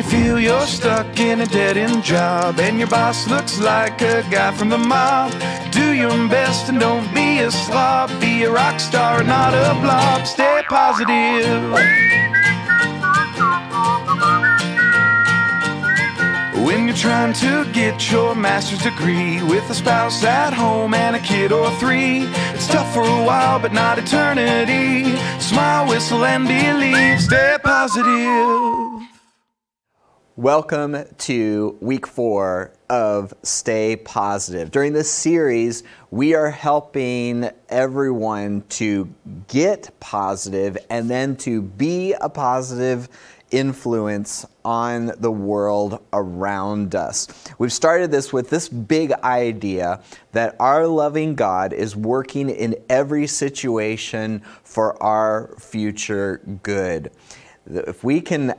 you feel you're stuck in a dead end job and your boss looks like a guy from the mob, do your best and don't be a slob. Be a rock star, not a blob. Stay positive. When you're trying to get your master's degree with a spouse at home and a kid or three, it's tough for a while, but not eternity. Smile, whistle, and believe. Stay positive. Welcome to week four of Stay Positive. During this series, we are helping everyone to get positive and then to be a positive influence on the world around us. We've started this with this big idea that our loving God is working in every situation for our future good. If we can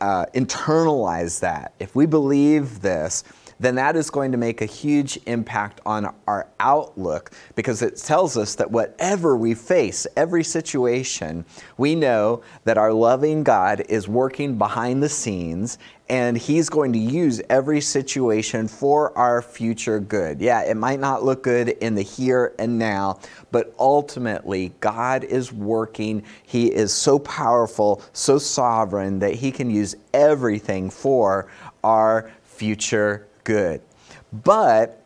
uh, internalize that, if we believe this, then that is going to make a huge impact on our outlook because it tells us that whatever we face, every situation, we know that our loving God is working behind the scenes and He's going to use every situation for our future good. Yeah, it might not look good in the here and now, but ultimately, God is working. He is so powerful, so sovereign that He can use everything for our future good. But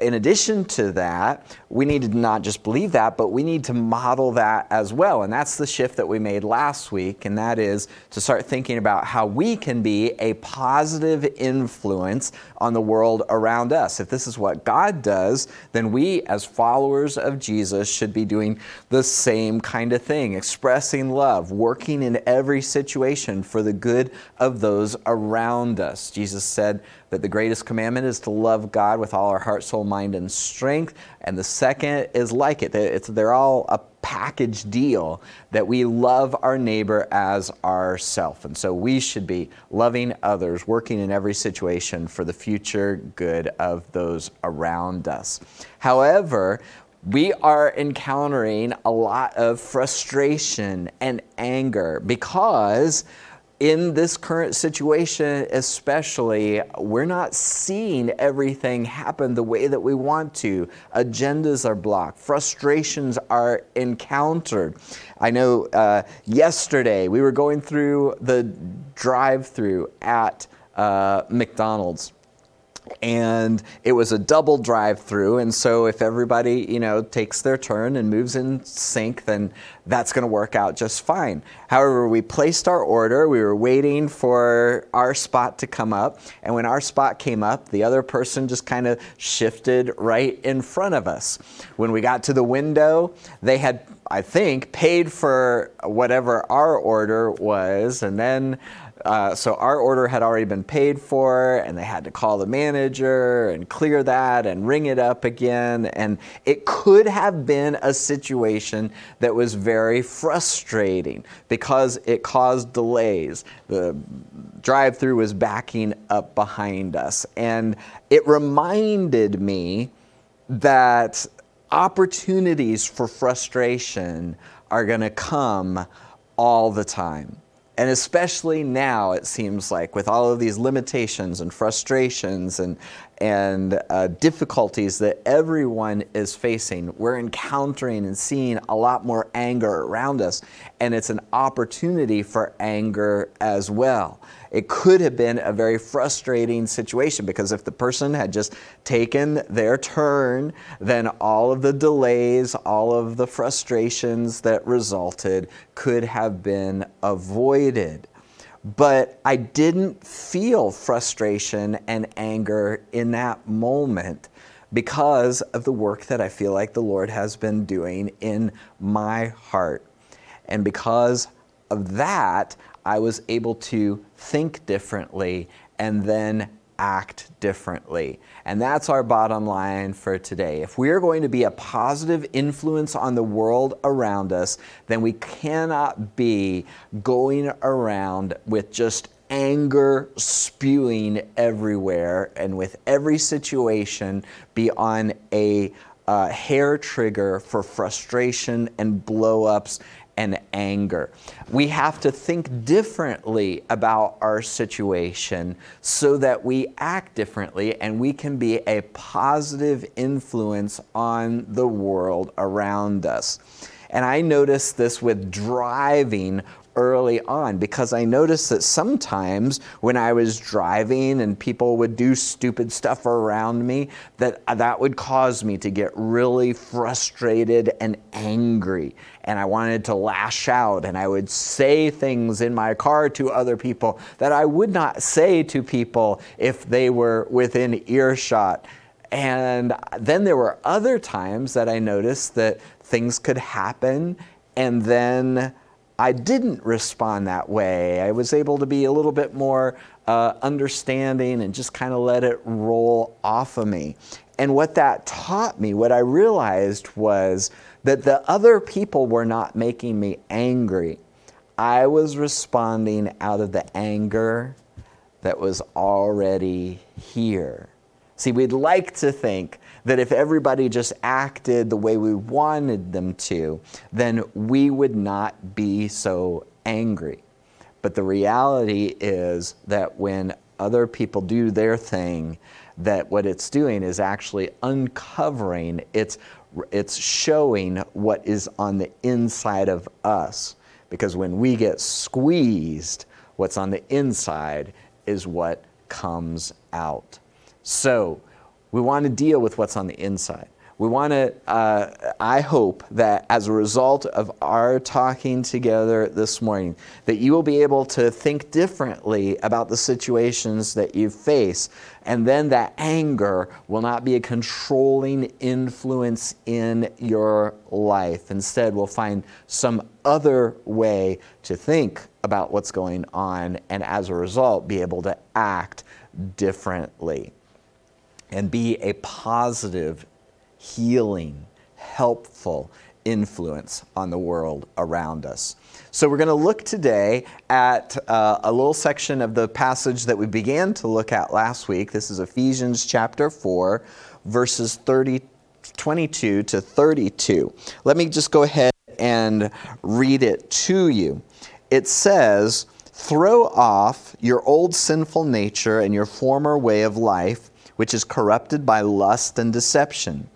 in addition to that, we need to not just believe that, but we need to model that as well. And that's the shift that we made last week, and that is to start thinking about how we can be a positive influence on the world around us. If this is what God does, then we, as followers of Jesus, should be doing the same kind of thing expressing love, working in every situation for the good of those around us. Jesus said, that the greatest commandment is to love God with all our heart, soul, mind, and strength. And the second is like it. It's, they're all a package deal that we love our neighbor as ourself. And so we should be loving others, working in every situation for the future good of those around us. However, we are encountering a lot of frustration and anger because in this current situation, especially, we're not seeing everything happen the way that we want to. Agendas are blocked, frustrations are encountered. I know uh, yesterday we were going through the drive through at uh, McDonald's and it was a double drive through and so if everybody you know takes their turn and moves in sync then that's going to work out just fine however we placed our order we were waiting for our spot to come up and when our spot came up the other person just kind of shifted right in front of us when we got to the window they had i think paid for whatever our order was and then uh, so our order had already been paid for, and they had to call the manager and clear that and ring it up again. And it could have been a situation that was very frustrating because it caused delays. The drive through was backing up behind us. And it reminded me that opportunities for frustration are going to come all the time. And especially now, it seems like, with all of these limitations and frustrations and, and uh, difficulties that everyone is facing, we're encountering and seeing a lot more anger around us. And it's an opportunity for anger as well it could have been a very frustrating situation because if the person had just taken their turn, then all of the delays, all of the frustrations that resulted could have been avoided. But I didn't feel frustration and anger in that moment because of the work that I feel like the Lord has been doing in my heart. And because of that, I was able to think differently and then act differently. And that's our bottom line for today. If we are going to be a positive influence on the world around us, then we cannot be going around with just anger spewing everywhere and with every situation be on a uh, hair trigger for frustration and blow ups and anger. We have to think differently about our situation so that we act differently and we can be a positive influence on the world around us. And I noticed this with driving early on because I noticed that sometimes when I was driving and people would do stupid stuff around me, that uh, that would cause me to get really frustrated and angry. And I wanted to lash out and I would say things in my car to other people that I would not say to people if they were within earshot. And then there were other times that I noticed that things could happen and then I didn't respond that way. I was able to be a little bit more uh, understanding and just kind of let it roll off of me. And what that taught me, what I realized was that the other people were not making me angry. I was responding out of the anger that was already here. See, we'd like to think that if everybody just acted the way we wanted them to, then we would not be so angry. But the reality is that when other people do their thing, that what it's doing is actually uncovering, it's, it's showing what is on the inside of us. Because when we get squeezed, what's on the inside is what comes out. So, we want to deal with what's on the inside. We want to, uh, I hope that as a result of our talking together this morning, that you will be able to think differently about the situations that you face. And then that anger will not be a controlling influence in your life. Instead, we'll find some other way to think about what's going on and as a result, be able to act differently and be a positive, healing, helpful influence on the world around us. So, we're going to look today at uh, a little section of the passage that we began to look at last week. This is Ephesians chapter 4, verses 30, 22 to 32. Let me just go ahead and read it to you. It says, Throw off your old sinful nature and your former way of life which is corrupted by lust and deception.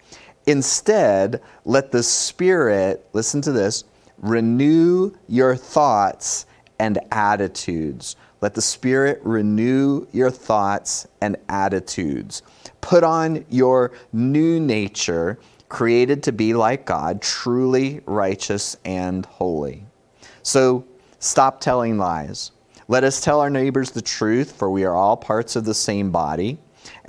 Instead, let the Spirit, listen to this, renew your thoughts and attitudes. Let the Spirit renew your thoughts and attitudes. Put on your new nature, created to be like God, truly righteous and holy. So stop telling lies. Let us tell our neighbors the truth, for we are all parts of the same body.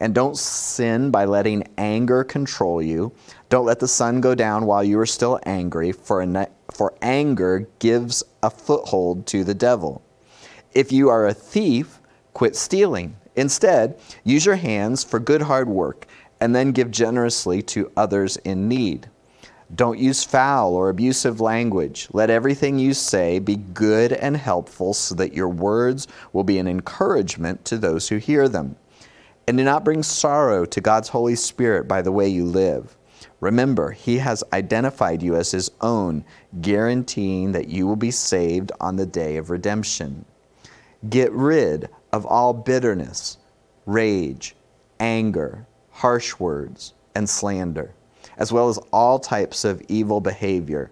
And don't sin by letting anger control you. Don't let the sun go down while you are still angry, for, for anger gives a foothold to the devil. If you are a thief, quit stealing. Instead, use your hands for good hard work, and then give generously to others in need. Don't use foul or abusive language. Let everything you say be good and helpful so that your words will be an encouragement to those who hear them and do not bring sorrow to God's Holy Spirit by the way you live. Remember, He has identified you as His own, guaranteeing that you will be saved on the day of redemption. Get rid of all bitterness, rage, anger, harsh words, and slander, as well as all types of evil behavior.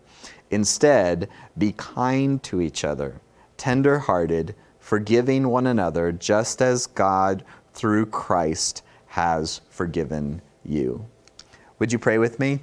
Instead, be kind to each other, tender hearted, forgiving one another, just as God through Christ has forgiven you. Would you pray with me?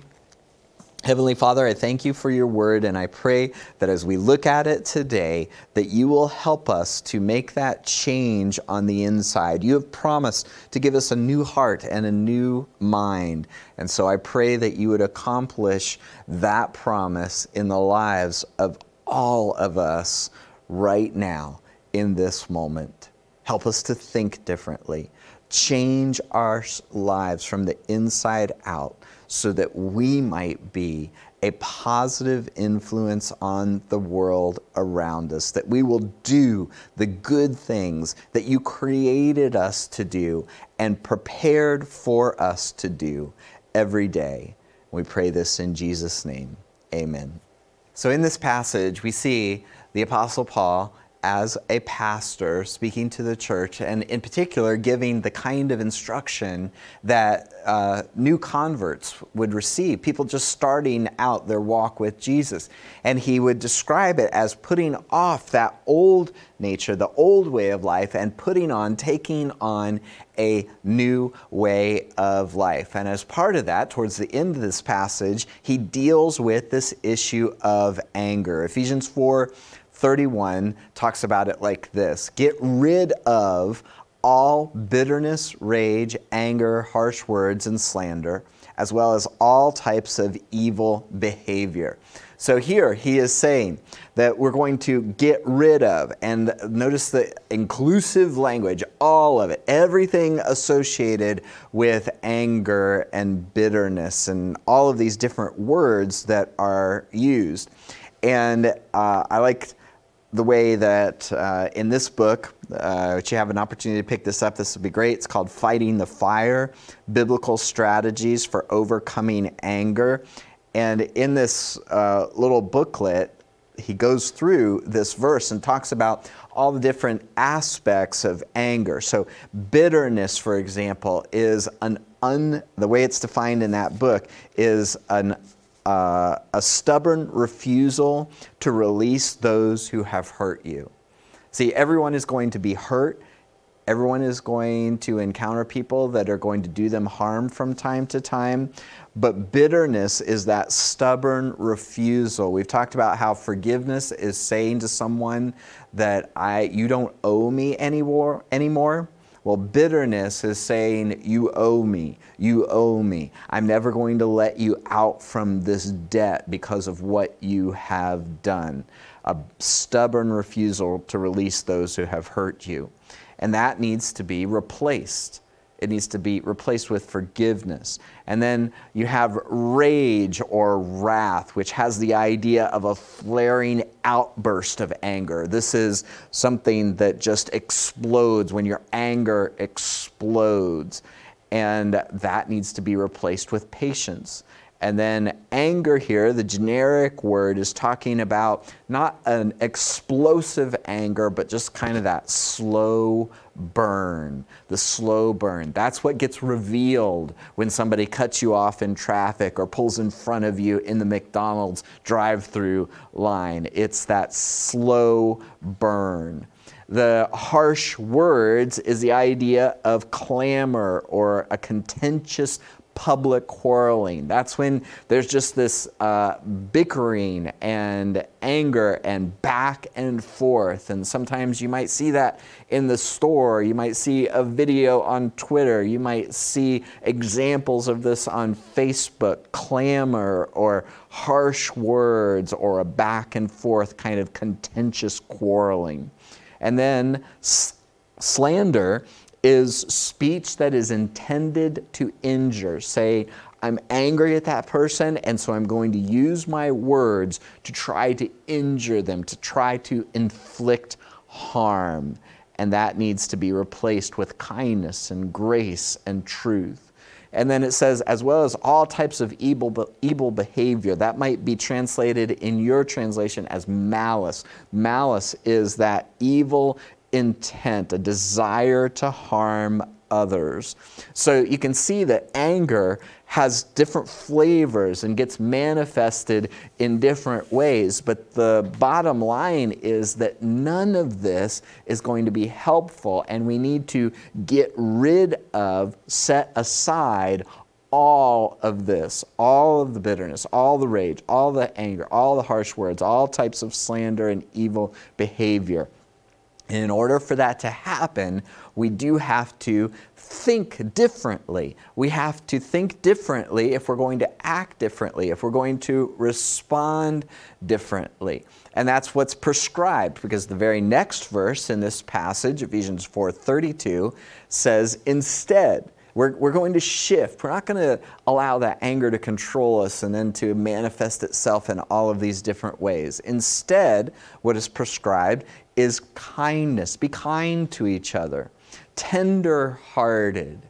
Heavenly Father, I thank you for your word, and I pray that as we look at it today, that you will help us to make that change on the inside. You have promised to give us a new heart and a new mind. And so I pray that you would accomplish that promise in the lives of all of us right now in this moment. Help us to think differently. Change our lives from the inside out so that we might be a positive influence on the world around us, that we will do the good things that you created us to do and prepared for us to do every day. We pray this in Jesus' name. Amen. So, in this passage, we see the Apostle Paul as a pastor speaking to the church, and in particular, giving the kind of instruction that uh, new converts would receive, people just starting out their walk with Jesus. And he would describe it as putting off that old nature, the old way of life, and putting on, taking on a new way of life. And as part of that, towards the end of this passage, he deals with this issue of anger. Ephesians 4 31 talks about it like this Get rid of all bitterness, rage, anger, harsh words, and slander, as well as all types of evil behavior. So here he is saying that we're going to get rid of, and notice the inclusive language, all of it, everything associated with anger and bitterness, and all of these different words that are used. And uh, I like the way that uh, in this book, uh, which you have an opportunity to pick this up, this would be great. It's called Fighting the Fire Biblical Strategies for Overcoming Anger. And in this uh, little booklet, he goes through this verse and talks about all the different aspects of anger. So, bitterness, for example, is an un, the way it's defined in that book is an uh, a stubborn refusal to release those who have hurt you. See, everyone is going to be hurt. Everyone is going to encounter people that are going to do them harm from time to time. But bitterness is that stubborn refusal. We've talked about how forgiveness is saying to someone that I you don't owe me anymore anymore. Well, bitterness is saying, You owe me, you owe me. I'm never going to let you out from this debt because of what you have done. A stubborn refusal to release those who have hurt you. And that needs to be replaced it needs to be replaced with forgiveness. And then you have rage or wrath, which has the idea of a flaring outburst of anger. This is something that just explodes when your anger explodes. And that needs to be replaced with patience. And then anger here, the generic word, is talking about not an explosive anger, but just kind of that slow burn, the slow burn. That's what gets revealed when somebody cuts you off in traffic or pulls in front of you in the McDonald's drive through line. It's that slow burn. The harsh words is the idea of clamor or a contentious public quarreling. That's when there's just this uh, bickering and anger and back and forth. And sometimes you might see that in the store. You might see a video on Twitter. You might see examples of this on Facebook clamor or harsh words or a back and forth kind of contentious quarreling. And then s- slander is speech that is intended to injure. Say, I'm angry at that person, and so I'm going to use my words to try to injure them, to try to inflict harm. And that needs to be replaced with kindness and grace and truth. And then it says, as well as all types of evil, evil behavior. That might be translated in your translation as malice. Malice is that evil intent, a desire to harm others. So you can see that anger has different flavors and gets manifested in different ways. But the bottom line is that none of this is going to be helpful, and we need to get rid of, set aside all of this, all of the bitterness, all the rage, all the anger, all the harsh words, all types of slander and evil behavior. And in order for that to happen, we do have to think differently. We have to think differently if we're going to act differently, if we're going to respond differently. And that's what's prescribed because the very next verse in this passage, Ephesians 4:32, says instead we're, we're going to shift. We're not going to allow that anger to control us and then to manifest itself in all of these different ways. Instead, what is prescribed is kindness. Be kind to each other, tender hearted,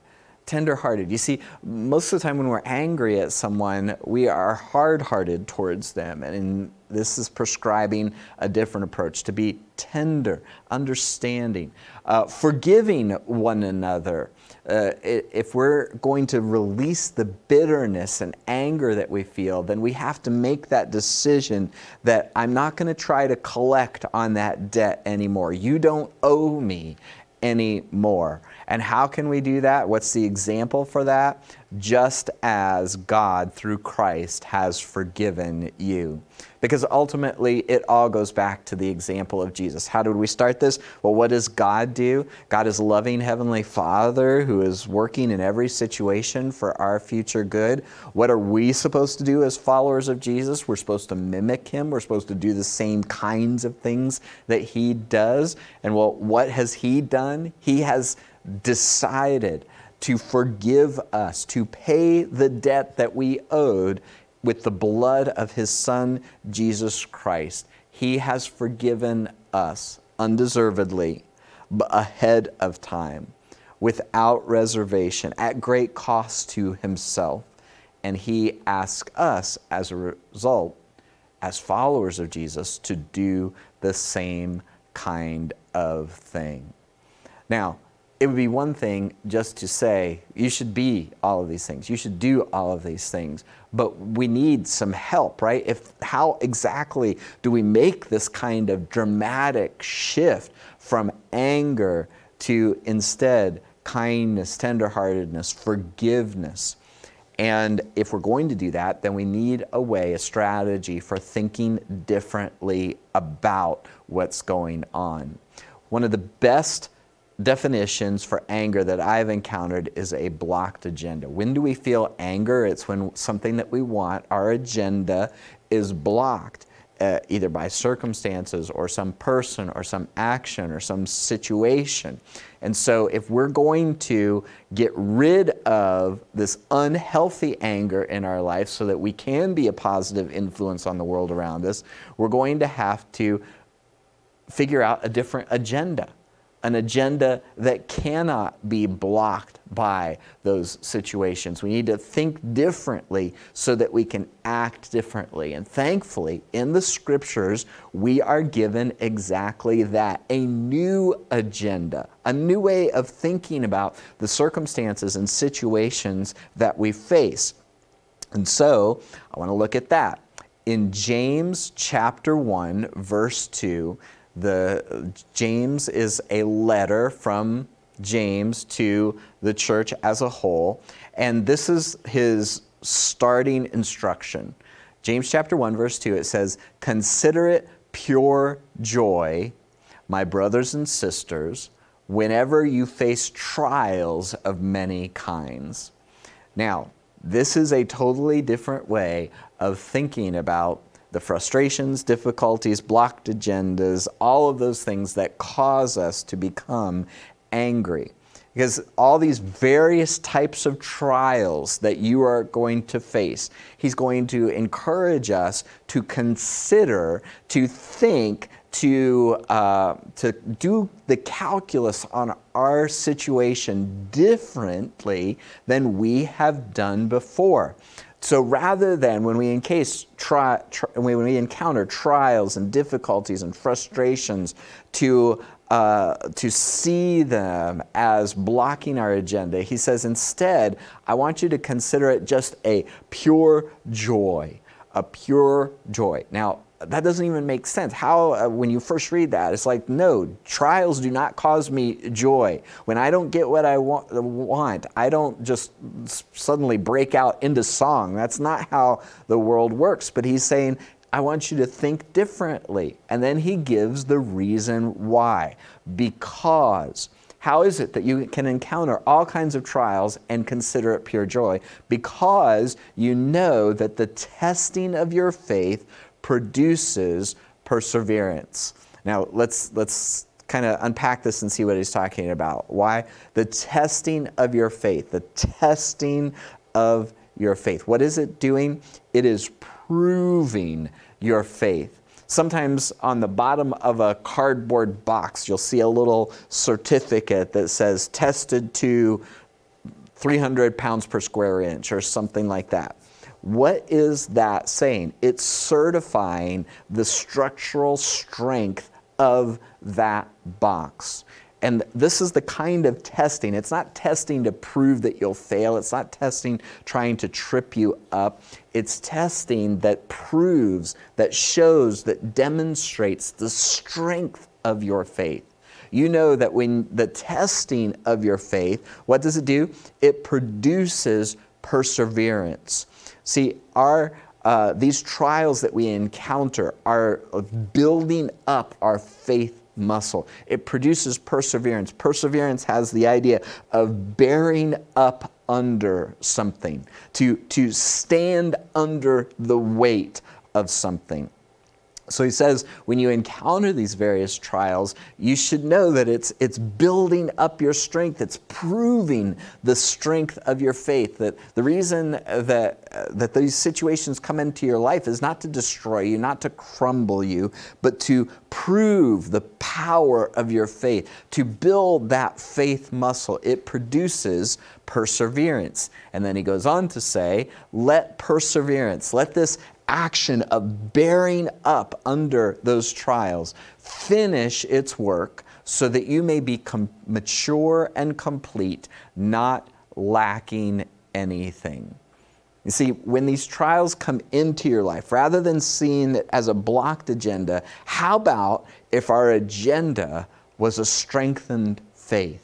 Tender hearted. You see, most of the time when we're angry at someone, we are hard hearted towards them. And this is prescribing a different approach to be tender, understanding, uh, forgiving one another. Uh, if we're going to release the bitterness and anger that we feel, then we have to make that decision that I'm not going to try to collect on that debt anymore. You don't owe me anymore. And how can we do that? What's the example for that? Just as God, through Christ, has forgiven you. Because ultimately, it all goes back to the example of Jesus. How did we start this? Well, what does God do? God is loving Heavenly Father who is working in every situation for our future good. What are we supposed to do as followers of Jesus? We're supposed to mimic Him. We're supposed to do the same kinds of things that He does. And well, what has He done? He has decided to forgive us, to pay the debt that we owed with the blood of his Son, Jesus Christ. He has forgiven us undeservedly, ahead of time, without reservation, at great cost to himself. And he asks us, as a result, as followers of Jesus, to do the same kind of thing. Now, it would be one thing just to say, you should be all of these things, you should do all of these things, but we need some help, right? If how exactly do we make this kind of dramatic shift from anger to instead kindness, tenderheartedness, forgiveness? And if we're going to do that, then we need a way, a strategy for thinking differently about what's going on. One of the best definitions for anger that I've encountered is a blocked agenda. When do we feel anger? It's when something that we want, our agenda, is blocked. Uh, either by circumstances or some person or some action or some situation. And so, if we're going to get rid of this unhealthy anger in our life so that we can be a positive influence on the world around us, we're going to have to figure out a different agenda an agenda that cannot be blocked by those situations. We need to think differently so that we can act differently. And thankfully, in the scriptures, we are given exactly that a new agenda, a new way of thinking about the circumstances and situations that we face. And so, I want to look at that. In James chapter 1, verse 2, the James is a letter from James to the church as a whole, and this is his starting instruction. James chapter 1 verse 2 it says, "Consider it pure joy, my brothers and sisters, whenever you face trials of many kinds." Now, this is a totally different way of thinking about the frustrations, difficulties, blocked agendas, all of those things that cause us to become angry. Because all these various types of trials that you are going to face, he's going to encourage us to consider, to think, to, uh, to do the calculus on our situation differently than we have done before. So rather than when we, encase tri- tri- when we encounter trials and difficulties and frustrations, to, uh, to see them as blocking our agenda, he says, instead, I want you to consider it just a pure joy. A pure joy. Now, that doesn't even make sense. How, uh, when you first read that, it's like, no, trials do not cause me joy. When I don't get what I want, want, I don't just suddenly break out into song. That's not how the world works. But he's saying, I want you to think differently. And then he gives the reason why. Because. How is it that you can encounter all kinds of trials and consider it pure joy? Because you know that the testing of your faith produces perseverance. Now, let's, let's kind of unpack this and see what he's talking about. Why? The testing of your faith, the testing of your faith. What is it doing? It is proving your faith. Sometimes on the bottom of a cardboard box, you'll see a little certificate that says tested to 300 pounds per square inch or something like that. What is that saying? It's certifying the structural strength of that box. And this is the kind of testing. It's not testing to prove that you'll fail. It's not testing trying to trip you up. It's testing that proves, that shows, that demonstrates the strength of your faith. You know that when the testing of your faith, what does it do? It produces perseverance. See, our uh, these trials that we encounter are building up our faith muscle. It produces perseverance. Perseverance has the idea of bearing up under something, to, to stand under the weight of something. So he says, when you encounter these various trials, you should know that it's, it's building up your strength. It's proving the strength of your faith. That the reason that, uh, that these situations come into your life is not to destroy you, not to crumble you, but to prove the power of your faith, to build that faith muscle. It produces perseverance. And then he goes on to say, let perseverance, let this action of bearing up under those trials finish its work so that you may be com- mature and complete, not lacking anything. You see, when these trials come into your life, rather than seeing it as a blocked agenda, how about if our agenda was a strengthened faith?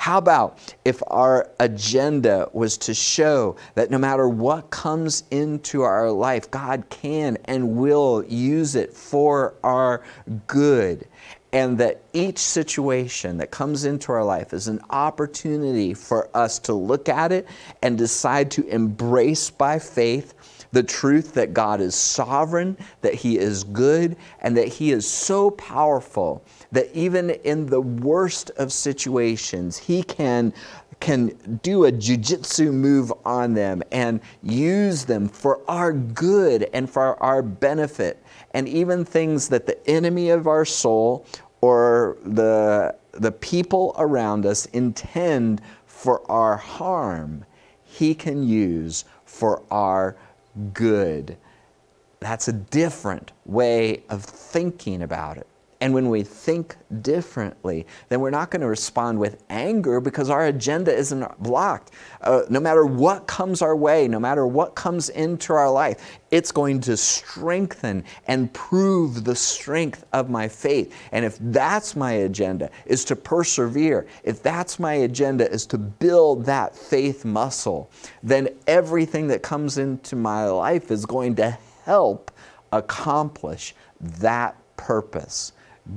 How about if our agenda was to show that no matter what comes into our life, God can and will use it for our good? And that each situation that comes into our life is an opportunity for us to look at it and decide to embrace by faith the truth that God is sovereign, that He is good, and that He is so powerful that even in the worst of situations, He can can do a jujitsu move on them and use them for our good and for our benefit. And even things that the enemy of our soul or the, the people around us intend for our harm, He can use for our good. That's a different way of thinking about it. And when we think differently, then we're not going to respond with anger because our agenda isn't blocked. Uh, no matter what comes our way, no matter what comes into our life, it's going to strengthen and prove the strength of my faith. And if that's my agenda, is to persevere, if that's my agenda, is to build that faith muscle, then everything that comes into my life is going to help accomplish that purpose.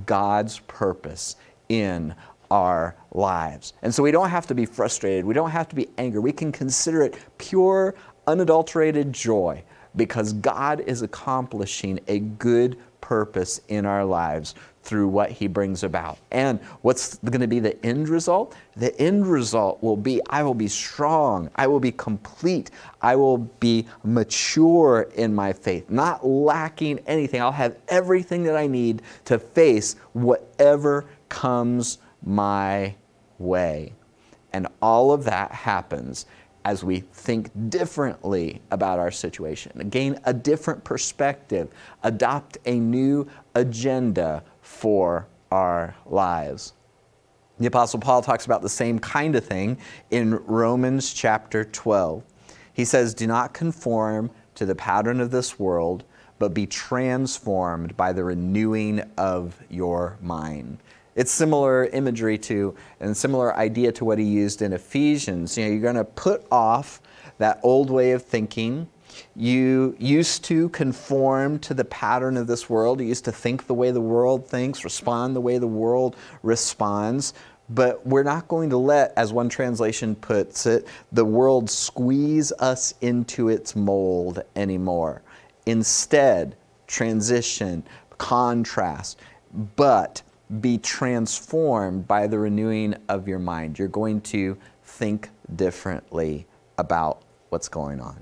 God's purpose in our lives. And so we don't have to be frustrated. We don't have to be angry. We can consider it pure, unadulterated joy because God is accomplishing a good purpose in our lives through what he brings about. And what's going to be the end result? The end result will be I will be strong, I will be complete, I will be mature in my faith, not lacking anything. I'll have everything that I need to face whatever comes my way. And all of that happens as we think differently about our situation, gain a different perspective, adopt a new agenda for our lives. The Apostle Paul talks about the same kind of thing in Romans chapter 12. He says, Do not conform to the pattern of this world, but be transformed by the renewing of your mind. It's similar imagery to and similar idea to what he used in Ephesians. You know, you're going to put off that old way of thinking you used to conform to the pattern of this world. You used to think the way the world thinks, respond the way the world responds. But we're not going to let, as one translation puts it, the world squeeze us into its mold anymore. Instead, transition, contrast, but be transformed by the renewing of your mind. You're going to think differently about what's going on.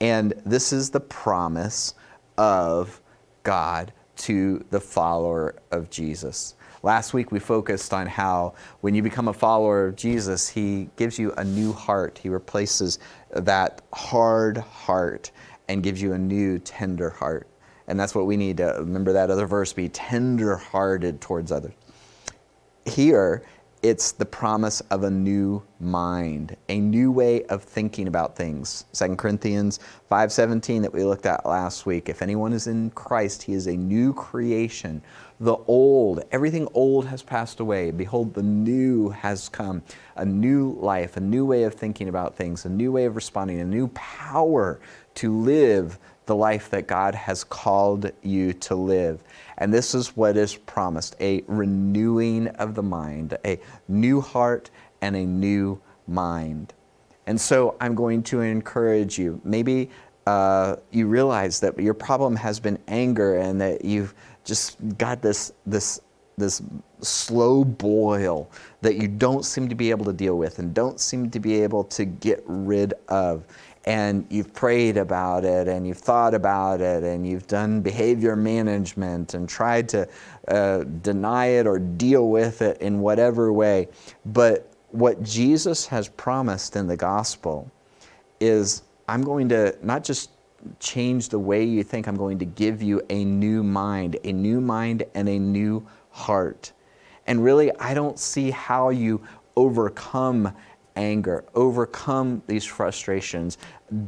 And this is the promise of God to the follower of Jesus. Last week we focused on how when you become a follower of Jesus, He gives you a new heart. He replaces that hard heart and gives you a new tender heart. And that's what we need to remember that other verse be tender hearted towards others. Here, it's the promise of a new mind, a new way of thinking about things. 2 Corinthians 5:17 that we looked at last week. If anyone is in Christ, he is a new creation. The old, everything old has passed away. Behold, the new has come. A new life, a new way of thinking about things, a new way of responding, a new power to live the life that God has called you to live. And this is what is promised a renewing of the mind, a new heart, and a new mind. And so I'm going to encourage you. Maybe uh, you realize that your problem has been anger and that you've just got this, this, this slow boil that you don't seem to be able to deal with and don't seem to be able to get rid of and you've prayed about it and you've thought about it and you've done behavior management and tried to uh, deny it or deal with it in whatever way. But what Jesus has promised in the gospel is I'm going to not just change the way you think, I'm going to give you a new mind, a new mind and a new heart. And really, I don't see how you overcome anger, overcome these frustrations,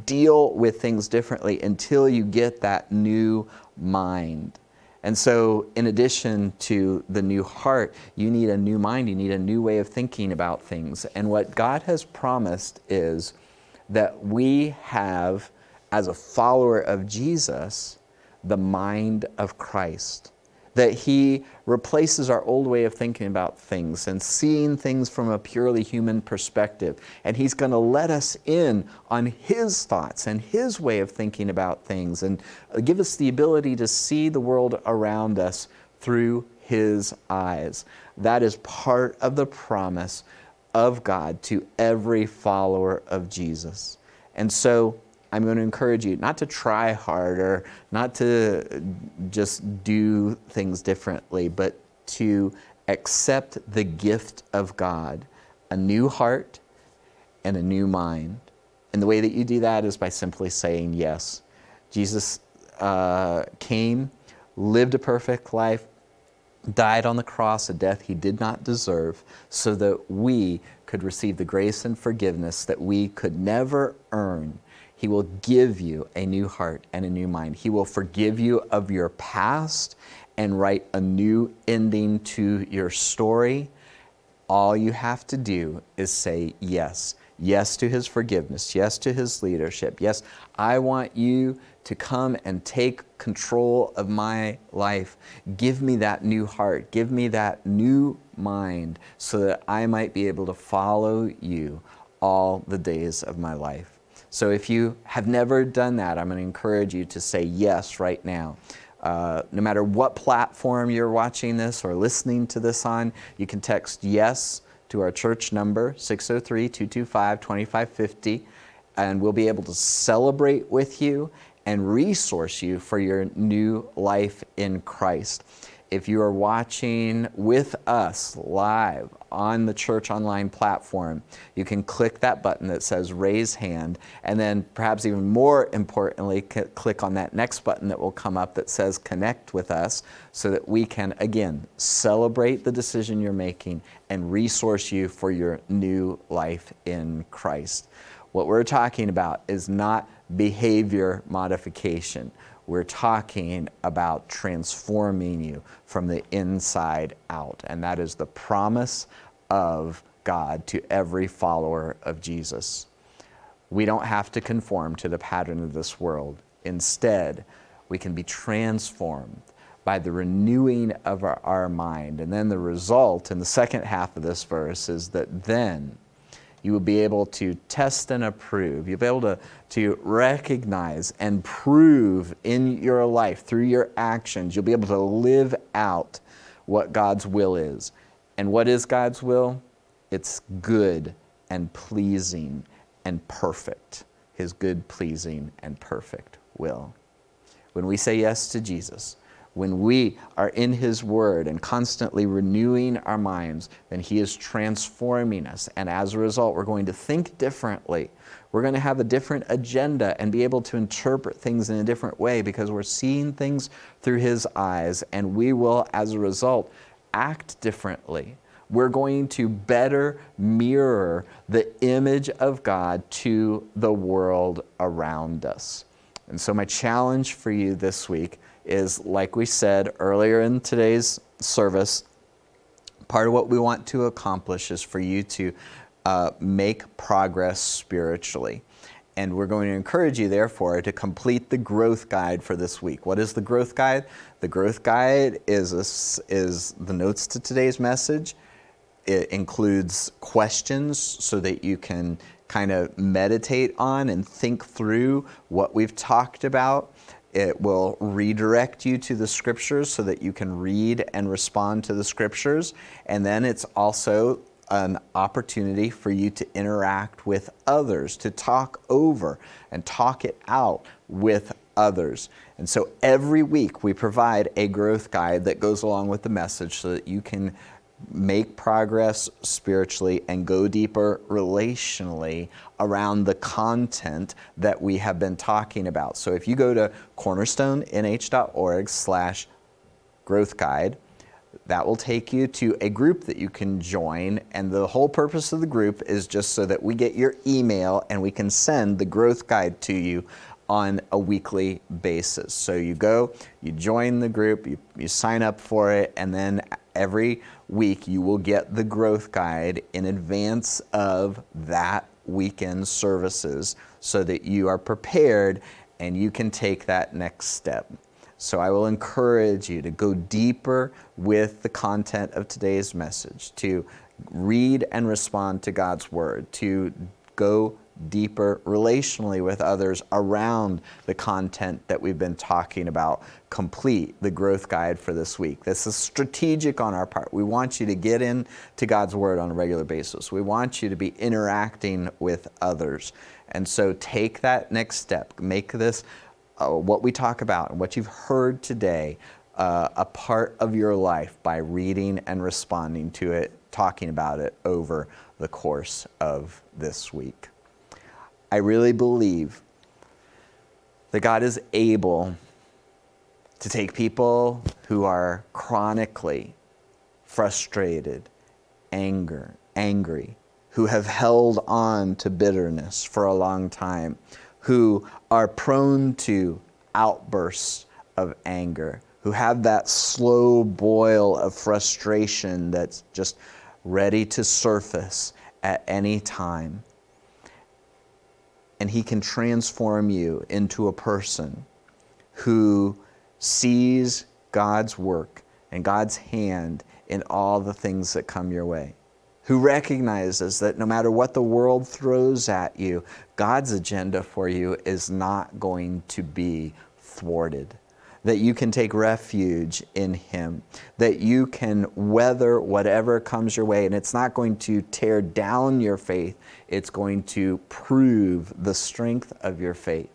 deal with things differently until you get that new mind. And so, in addition to the new heart, you need a new mind, you need a new way of thinking about things. And what God has promised is that we have, as a follower of Jesus, the mind of Christ that He replaces our old way of thinking about things and seeing things from a purely human perspective. And He's going to let us in on His thoughts and His way of thinking about things and uh, give us the ability to see the world around us through His eyes. That is part of the promise of God to every follower of Jesus. And so, I'm going to encourage you not to try harder, not to just do things differently, but to accept the gift of God a new heart and a new mind. And the way that you do that is by simply saying yes. Jesus uh, came, lived a perfect life, died on the cross, a death he did not deserve, so that we could receive the grace and forgiveness that we could never earn he will give you a new heart and a new mind. He will forgive you of your past and write a new ending to your story. All you have to do is say yes. Yes to His forgiveness. Yes to His leadership. Yes, I want you to come and take control of my life. Give me that new heart. Give me that new mind so that I might be able to follow you all the days of my life. So if you have never done that, I'm going to encourage you to say yes right now. Uh, no matter what platform you're watching this or listening to this on, you can text yes to our church number, 603 225 2550, and we'll be able to celebrate with you and resource you for your new life in Christ. If you are watching with us live on the church online platform, you can click that button that says raise hand, and then perhaps even more importantly, click on that next button that will come up that says connect with us so that we can again celebrate the decision you're making and resource you for your new life in Christ. What we're talking about is not behavior modification. We're talking about transforming you from the inside out. And that is the promise of God to every follower of Jesus. We don't have to conform to the pattern of this world. Instead, we can be transformed by the renewing of our, our, mind. And then the result in the second half of this verse is that then you will be able to test and approve. You'll be able to, to recognize and prove in your life through your actions. You'll be able to live out what God's will is. And what is God's will? It's good and pleasing and perfect. His good, pleasing, and perfect will. When we say yes to Jesus, when we are in His Word and constantly renewing our minds, then He is transforming us. And as a result, we're going to think differently. We're going to have a different agenda and be able to interpret things in a different way because we're seeing things through His eyes. And we will, as a result, act differently. We're going to better mirror the image of God to the world around us. And so, my challenge for you this week is like we said earlier in today's service, part of what we want to accomplish is for you to uh, make progress spiritually. And we're going to encourage you, therefore, to complete the growth guide for this week. What is the growth guide? The growth guide is, a, is the notes to today's message. It includes questions so that you can kind of meditate on and think through what we've talked about. It will redirect you to the scriptures so that you can read and respond to the scriptures. And then it's also an opportunity for you to interact with others, to talk over and talk it out with others. And so every week we provide a growth guide that goes along with the message so that you can make progress spiritually and go deeper relationally around the content that we have been talking about. So if you go to cornerstoneh.org slash growth guide, that will take you to a group that you can join. And the whole purpose of the group is just so that we get your email and we can send the growth guide to you on a weekly basis. So you go, you join the group, you, you sign up for it, and then every week you will get the growth guide in advance of that weekend services so that you are prepared and you can take that next step. So I will encourage you to go deeper with the content of today's message, to read and respond to God's word, to go deeper relationally with others around the content that we've been talking about. Complete the growth guide for this week. This is strategic on our part. We want you to get into God's Word on a regular basis. We want you to be interacting with others. And so take that next step. Make this uh, what we talk about and what you've heard today uh, a part of your life by reading and responding to it, talking about it over the course of this week. I really believe that God is able to take people who are chronically frustrated, anger, angry, who have held on to bitterness for a long time, who are prone to outbursts of anger, who have that slow boil of frustration that's just ready to surface at any time and He can transform you into a person who sees God's work and God's hand in all the things that come your way. Who recognizes that no matter what the world throws at you, God's agenda for you is not going to be thwarted that you can take refuge in Him, that you can weather whatever comes your way. And it's not going to tear down your faith, it's going to prove the strength of your faith.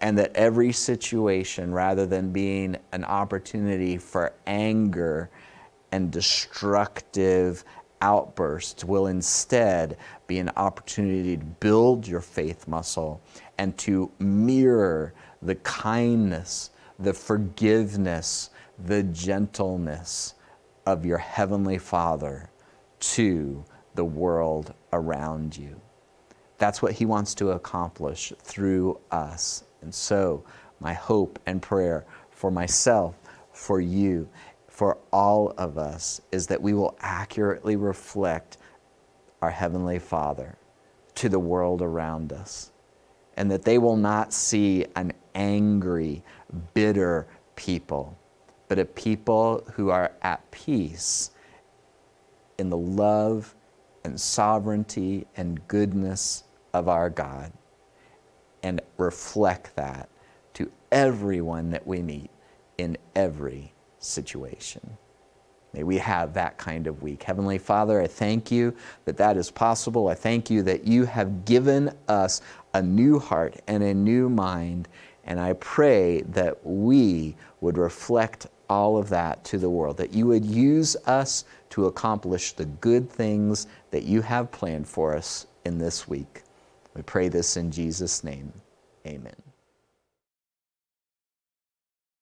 And that every situation, rather than being an opportunity for anger and destructive outbursts, will instead be an opportunity to build your faith muscle and to mirror the kindness the forgiveness, the gentleness of your Heavenly Father to the world around you. That's what He wants to accomplish through us. And so, my hope and prayer for myself, for you, for all of us is that we will accurately reflect our Heavenly Father to the world around us, and that they will not see an angry, bitter people, but a people who are at peace in the love and sovereignty and goodness of our God and reflect that to everyone that we meet in every situation. May we have that kind of week. Heavenly Father, I thank you that that is possible. I thank you that you have given us a new heart and a new mind And I pray that we would reflect all of that to the world, that you would use us to accomplish the good things that you have planned for us in this week. We pray this in Jesus' name. Amen.